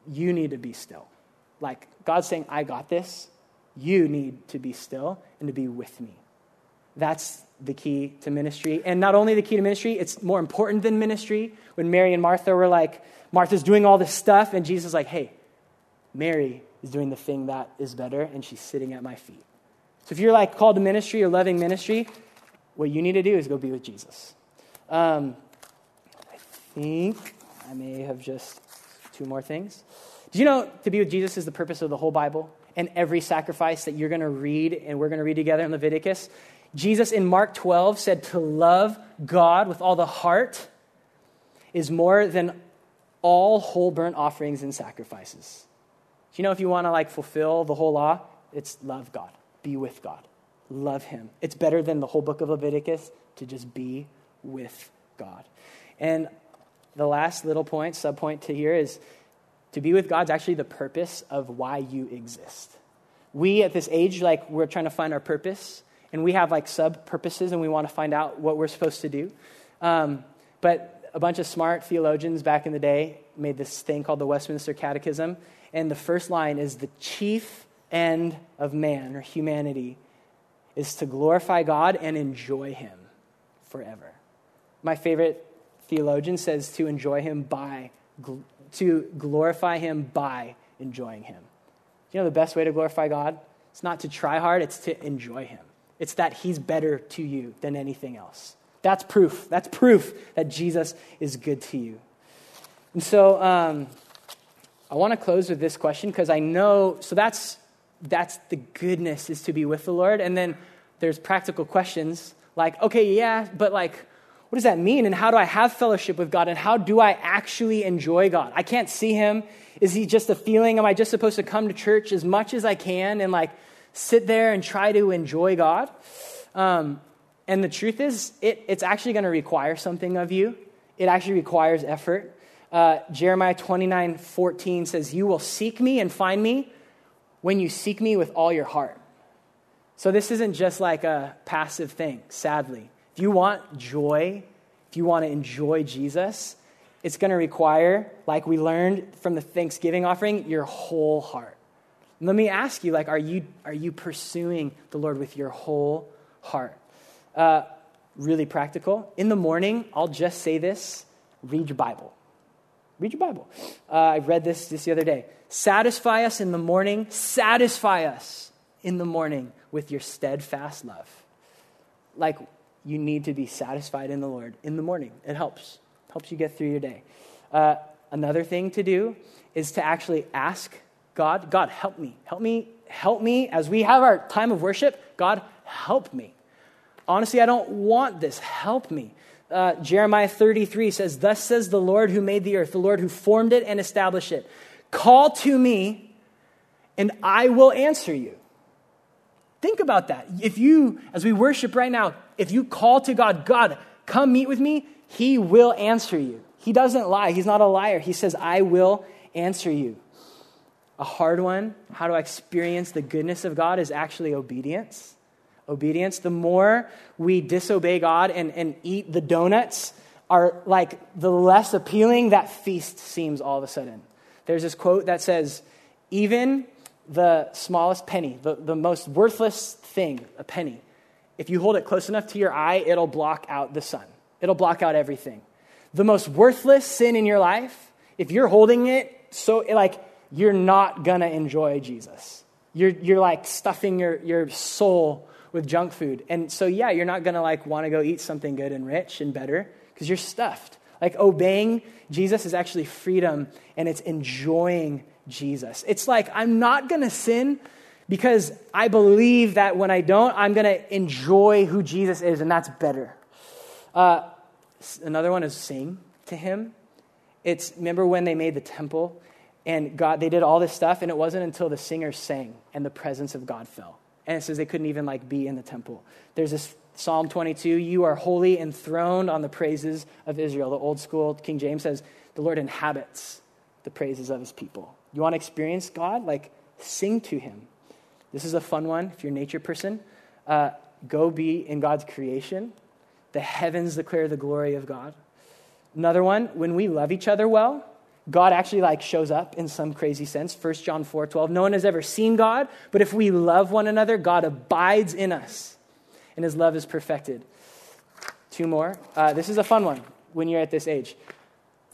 You need to be still. Like God's saying, I got this. You need to be still and to be with me. That's the key to ministry. And not only the key to ministry, it's more important than ministry. When Mary and Martha were like, Martha's doing all this stuff, and Jesus is like, hey, Mary is doing the thing that is better, and she's sitting at my feet. So if you're like called to ministry or loving ministry, what you need to do is go be with Jesus. Um, I think I may have just two more things. Did you know to be with Jesus is the purpose of the whole Bible and every sacrifice that you're going to read and we're going to read together in Leviticus? Jesus in Mark 12 said to love God with all the heart is more than all whole burnt offerings and sacrifices. Do you know if you want to like fulfill the whole law, it's love God, be with God, love Him. It's better than the whole book of Leviticus to just be with God. And the last little point, subpoint to here is to be with God's actually the purpose of why you exist. We at this age, like, we're trying to find our purpose, and we have like sub purposes, and we want to find out what we're supposed to do. Um, but a bunch of smart theologians back in the day made this thing called the Westminster Catechism, and the first line is the chief end of man or humanity is to glorify God and enjoy Him forever. My favorite theologian says to enjoy him by, to glorify him by enjoying him. You know the best way to glorify God? It's not to try hard, it's to enjoy him. It's that he's better to you than anything else. That's proof. That's proof that Jesus is good to you. And so um, I want to close with this question because I know, so that's, that's the goodness is to be with the Lord. And then there's practical questions like, okay, yeah, but like, what does that mean? And how do I have fellowship with God? And how do I actually enjoy God? I can't see Him. Is He just a feeling? Am I just supposed to come to church as much as I can and like sit there and try to enjoy God? Um, and the truth is, it, it's actually going to require something of you. It actually requires effort. Uh, Jeremiah 29 14 says, You will seek me and find me when you seek me with all your heart. So this isn't just like a passive thing, sadly. If you want joy, if you want to enjoy Jesus, it's going to require, like we learned from the Thanksgiving offering, your whole heart. let me ask you, like, are you, are you pursuing the Lord with your whole heart? Uh, really practical. In the morning, I'll just say this read your Bible. Read your Bible. Uh, I read this this the other day. Satisfy us in the morning, satisfy us in the morning with your steadfast love. Like, you need to be satisfied in the Lord in the morning. It helps, helps you get through your day. Uh, another thing to do is to actually ask God, God, help me. Help me. Help me as we have our time of worship. God, help me. Honestly, I don't want this. Help me. Uh, Jeremiah 33 says, Thus says the Lord who made the earth, the Lord who formed it and established it. Call to me, and I will answer you. Think about that. If you, as we worship right now, if you call to God, God, come meet with me, He will answer you. He doesn't lie. He's not a liar. He says, I will answer you. A hard one, how to experience the goodness of God, is actually obedience. Obedience. The more we disobey God and, and eat the donuts, are like the less appealing that feast seems all of a sudden. There's this quote that says, even the smallest penny, the, the most worthless thing, a penny, if you hold it close enough to your eye, it'll block out the sun. It'll block out everything. The most worthless sin in your life, if you're holding it so like you're not gonna enjoy Jesus. You're, you're like stuffing your, your soul with junk food. And so, yeah, you're not gonna like wanna go eat something good and rich and better because you're stuffed. Like obeying Jesus is actually freedom and it's enjoying Jesus. It's like I'm not gonna sin because I believe that when I don't, I'm going to enjoy who Jesus is, and that's better. Uh, another one is sing to him. It's remember when they made the temple and God, they did all this stuff, and it wasn't until the singers sang and the presence of God fell. And it says they couldn't even like be in the temple. There's this Psalm 22, you are holy enthroned on the praises of Israel. The old school King James says, the Lord inhabits the praises of his people. You want to experience God? Like, sing to him. This is a fun one if you're a nature person. Uh, go be in God's creation. The heavens declare the glory of God. Another one, when we love each other well, God actually like shows up in some crazy sense. 1 John 4 12. No one has ever seen God, but if we love one another, God abides in us, and his love is perfected. Two more. Uh, this is a fun one when you're at this age.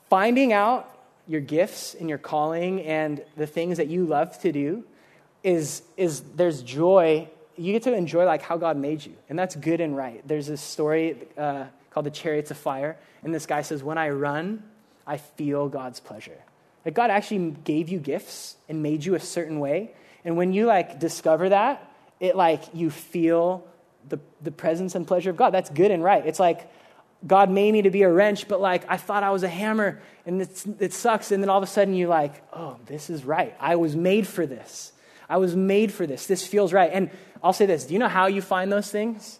Finding out your gifts and your calling and the things that you love to do is, is there's joy. You get to enjoy like how God made you, and that's good and right. There's this story uh, called the Chariots of Fire, and this guy says, "When I run, I feel God's pleasure." Like God actually gave you gifts and made you a certain way, and when you like discover that, it like you feel the, the presence and pleasure of God. That's good and right. It's like God made me to be a wrench, but like I thought I was a hammer and it sucks. And then all of a sudden you like, oh, this is right. I was made for this. I was made for this. This feels right. And I'll say this do you know how you find those things?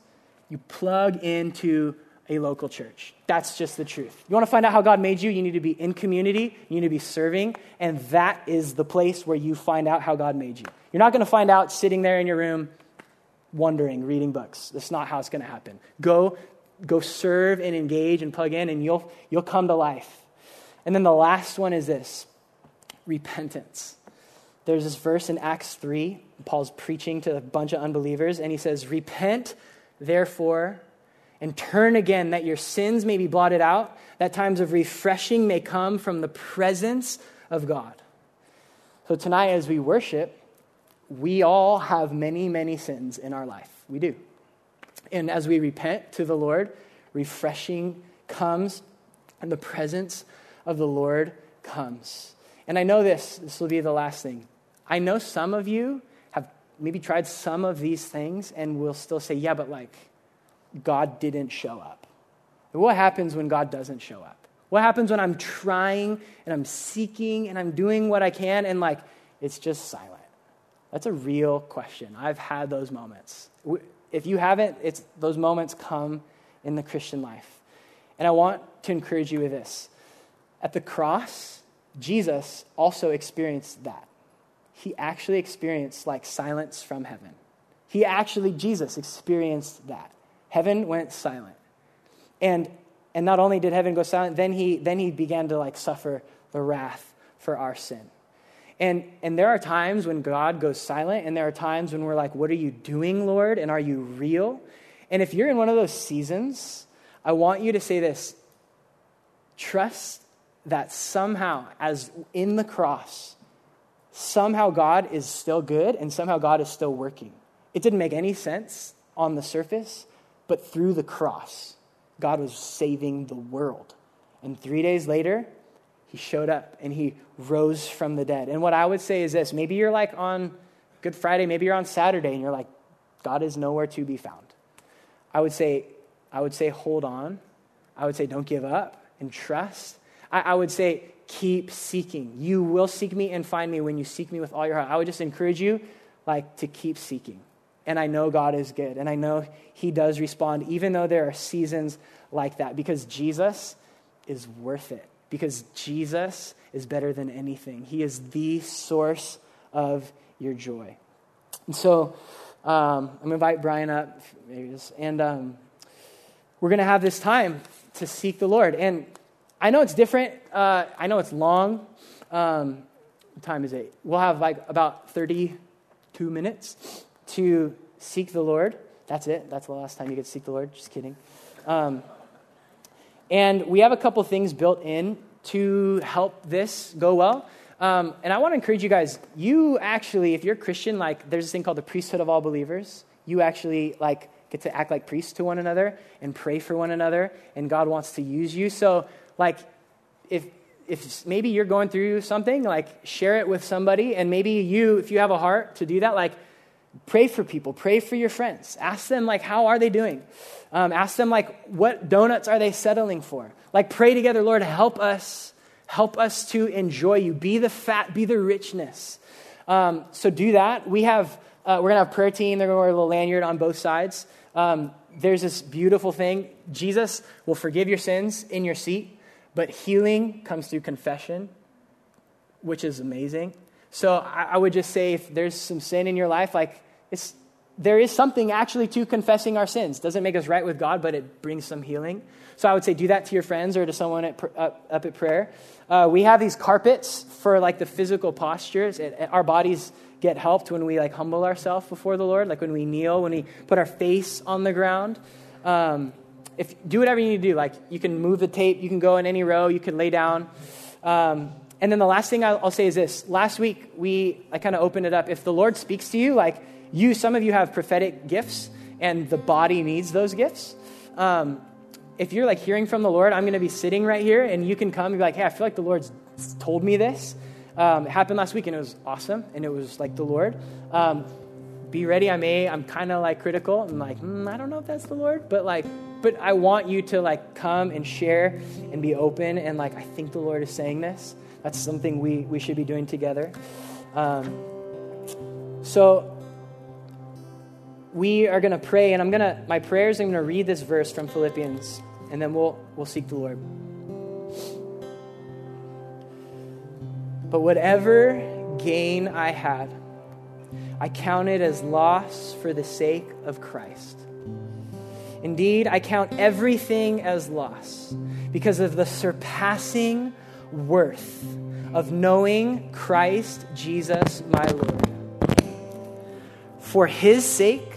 You plug into a local church. That's just the truth. You want to find out how God made you? You need to be in community, you need to be serving, and that is the place where you find out how God made you. You're not going to find out sitting there in your room wondering, reading books. That's not how it's going to happen. Go go serve and engage and plug in and you'll you'll come to life. And then the last one is this repentance. There's this verse in Acts 3. Paul's preaching to a bunch of unbelievers, and he says, Repent, therefore, and turn again, that your sins may be blotted out, that times of refreshing may come from the presence of God. So tonight, as we worship, we all have many, many sins in our life. We do. And as we repent to the Lord, refreshing comes, and the presence of the Lord comes. And I know this, this will be the last thing. I know some of you have maybe tried some of these things and will still say, yeah, but like, God didn't show up. What happens when God doesn't show up? What happens when I'm trying and I'm seeking and I'm doing what I can and like it's just silent? That's a real question. I've had those moments. If you haven't, it's those moments come in the Christian life. And I want to encourage you with this. At the cross, Jesus also experienced that. He actually experienced like silence from heaven. He actually, Jesus experienced that. Heaven went silent. And and not only did heaven go silent, then he, then he began to like suffer the wrath for our sin. And, and there are times when God goes silent, and there are times when we're like, What are you doing, Lord? And are you real? And if you're in one of those seasons, I want you to say this trust that somehow, as in the cross, somehow God is still good and somehow God is still working. It didn't make any sense on the surface, but through the cross, God was saving the world. And three days later, he showed up and he rose from the dead. And what I would say is this maybe you're like on Good Friday, maybe you're on Saturday, and you're like, God is nowhere to be found. I would say, I would say, hold on. I would say, don't give up and trust. I, I would say, keep seeking. You will seek me and find me when you seek me with all your heart. I would just encourage you, like, to keep seeking. And I know God is good. And I know He does respond, even though there are seasons like that, because Jesus is worth it. Because Jesus is better than anything. He is the source of your joy. And so um, I'm going to invite Brian up. And um, we're going to have this time to seek the Lord. And I know it's different. Uh, I know it's long. Um, time is eight. We'll have like about 32 minutes to seek the Lord. That's it. That's the last time you get to seek the Lord. Just kidding. Um, and we have a couple things built in to help this go well. Um, and I want to encourage you guys. You actually, if you're a Christian, like there's this thing called the priesthood of all believers. You actually like get to act like priests to one another and pray for one another, and God wants to use you. So, like, if if maybe you're going through something, like share it with somebody, and maybe you, if you have a heart to do that, like pray for people pray for your friends. Ask them like how are they doing? Um, ask them like what donuts are they settling for? Like pray together lord help us help us to enjoy you. Be the fat be the richness. Um, so do that. We have uh, we're gonna have prayer team. They're gonna wear a little lanyard on both sides. Um, there's this beautiful thing. Jesus will forgive your sins in your seat but healing comes through confession which is amazing so I, I would just say if there's some sin in your life like it's, there is something actually to confessing our sins. Doesn't make us right with God, but it brings some healing. So I would say do that to your friends or to someone at, up, up, at prayer. Uh, we have these carpets for like the physical postures. It, it, our bodies get helped when we like humble ourselves before the Lord, like when we kneel, when we put our face on the ground. Um, if do whatever you need to do, like you can move the tape, you can go in any row, you can lay down. Um, and then the last thing I'll, say is this: last week we I kind of opened it up. If the Lord speaks to you, like you, some of you have prophetic gifts, and the body needs those gifts. Um, if you're like hearing from the Lord, I'm going to be sitting right here, and you can come and be like, hey, I feel like the Lord's told me this. Um, it happened last week, and it was awesome, and it was like the Lord. Be ready. I may, I'm kind of like critical. I'm like, mm, I don't know if that's the Lord, but like, but I want you to like come and share and be open, and like, I think the Lord is saying this. That's something we, we should be doing together. Um, so we are going to pray, and I'm going to, my prayers, I'm going to read this verse from Philippians, and then we'll, we'll seek the Lord. But whatever gain I had, I count it as loss for the sake of Christ. Indeed, I count everything as loss because of the surpassing worth of knowing Christ Jesus my Lord. For his sake,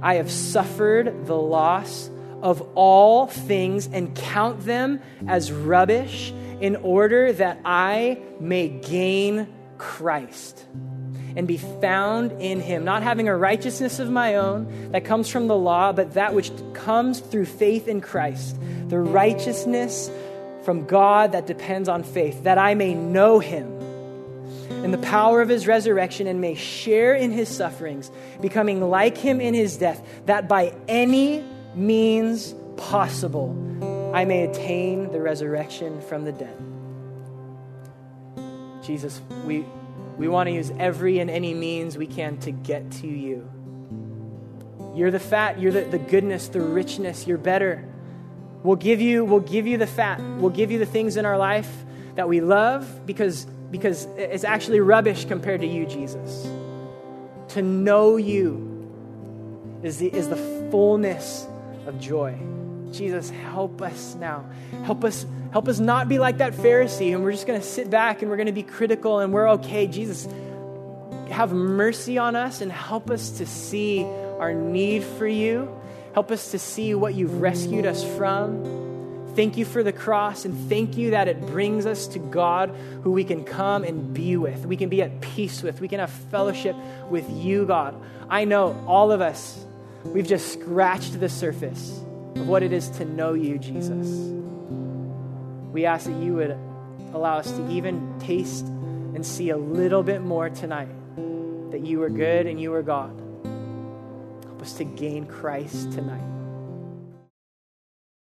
I have suffered the loss of all things and count them as rubbish in order that I may gain Christ and be found in him, not having a righteousness of my own that comes from the law, but that which comes through faith in Christ, the righteousness from God that depends on faith, that I may know him in the power of his resurrection and may share in his sufferings, becoming like him in his death, that by any means possible I may attain the resurrection from the dead. Jesus, we, we want to use every and any means we can to get to you. You're the fat, you're the, the goodness, the richness, you're better. We'll give you, we'll give you the fat. We'll give you the things in our life that we love because, because it's actually rubbish compared to you, Jesus. To know you is the, is the fullness of joy. Jesus, help us now. Help us, help us not be like that Pharisee and we're just going to sit back and we're going to be critical and we're okay. Jesus, have mercy on us and help us to see our need for you. Help us to see what you've rescued us from. Thank you for the cross and thank you that it brings us to God who we can come and be with. We can be at peace with. We can have fellowship with you, God. I know all of us, we've just scratched the surface of what it is to know you, Jesus. We ask that you would allow us to even taste and see a little bit more tonight that you are good and you are God. Help us to gain Christ tonight.